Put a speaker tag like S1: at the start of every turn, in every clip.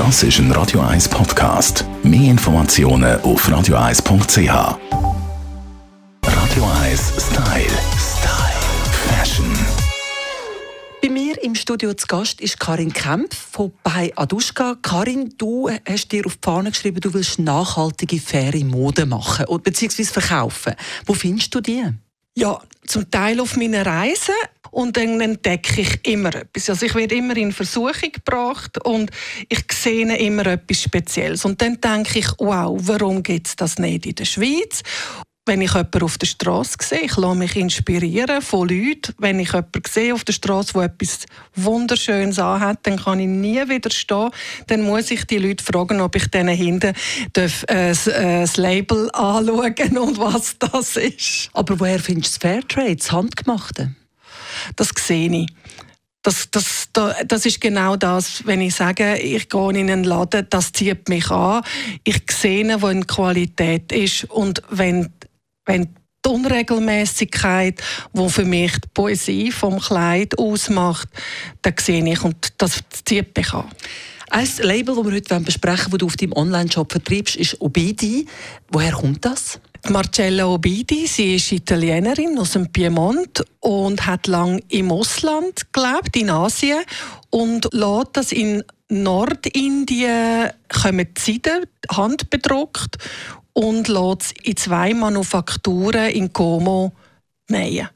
S1: Das ist ein Radio 1 Podcast. Mehr Informationen auf radio1.ch. Radio 1 Style. Style. Fashion.
S2: Bei mir im Studio zu Gast ist Karin Kempf von bei Aduschka. Karin, du hast dir auf die Fahne geschrieben, du willst nachhaltige, faire Mode machen bzw. verkaufen. Wo findest du die?
S3: Ja, zum Teil auf meinen Reisen und dann entdecke ich immer etwas. Also ich werde immer in Versuchung gebracht und ich sehe immer etwas Spezielles. Und dann denke ich, wow, warum gibt es das nicht in der Schweiz? Wenn ich jemanden auf der Straße sehe, ich lasse mich inspirieren von Leuten. Wenn ich jemanden sehe auf der Straße, der etwas Wunderschönes anhat, dann kann ich nie widerstehen. Dann muss ich die Leute fragen, ob ich denen hinten darf, äh, das, äh, das Label anschauen und was das ist.
S2: Aber woher findest du das Fairtrade, das Handgemachte?
S3: Das sehe ich. Das, das, das ist genau das, wenn ich sage, ich gehe in einen Laden, das zieht mich an. Ich sehe, wo eine Qualität ist und wenn wenn die Unregelmäßigkeit, wo für mich die Poesie vom Kleid ausmacht, dann sehe ich und das zieht mich an.
S2: Ein Label, das wir heute besprechen wollen, das du auf deinem Online-Shop vertreibst, ist Obidi. Woher kommt das?
S3: Marcella Obidi, sie ist Italienerin aus dem Piemont und hat lang im Ausland gelebt, in Asien und lässt das in Nordindien kommen Seiden handbedruckt und lässt in zwei Manufakturen in Como nähen.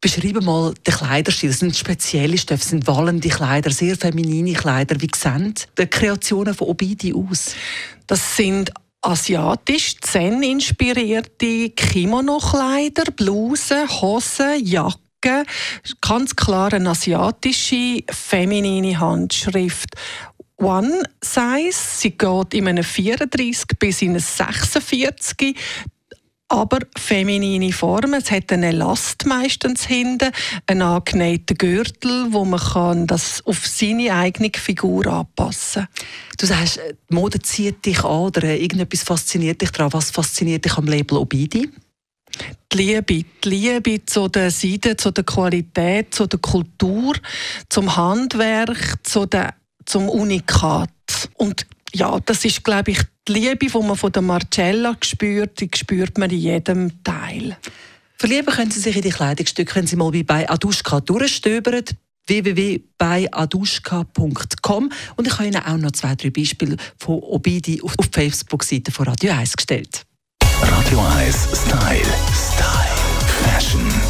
S2: Beschreibe mal den Kleiderstil. Das sind spezielle Stoffe, sind wallende Kleider, sehr feminine Kleider. Wie sehen die Kreationen von Obidi aus?
S3: Das sind asiatisch Zen inspirierte Kimono-Kleider, Blusen, Hosen, Jacken. Ganz klar eine asiatische feminine Handschrift One Size. Sie geht in einem 34 bis in einem 46 aber feminine Formen. Es hat eine Last meistens hinten, einen angenähten Gürtel, wo man kann das auf seine eigene Figur anpassen kann.
S2: Du sagst, die Mode zieht dich an oder irgendetwas fasziniert dich daran. Was fasziniert dich am Label Obidi?
S3: Die Liebe, die Liebe zu der Seite, zu der Qualität, zu der Kultur, zum Handwerk, zu der zum Unikat. Und ja, das ist, glaube ich, die Liebe, die man von der Marcella spürt, die spürt man in jedem Teil.
S2: Verlieben können Sie sich in die Kleidungsstücke, wenn Sie mal bei Aduschka durchstöbern www.beiaduschka.com und ich habe Ihnen auch noch zwei, drei Beispiele von Obidi auf die Facebook-Seite von Radio 1 gestellt.
S1: Radio 1 Style. Style. Fashion.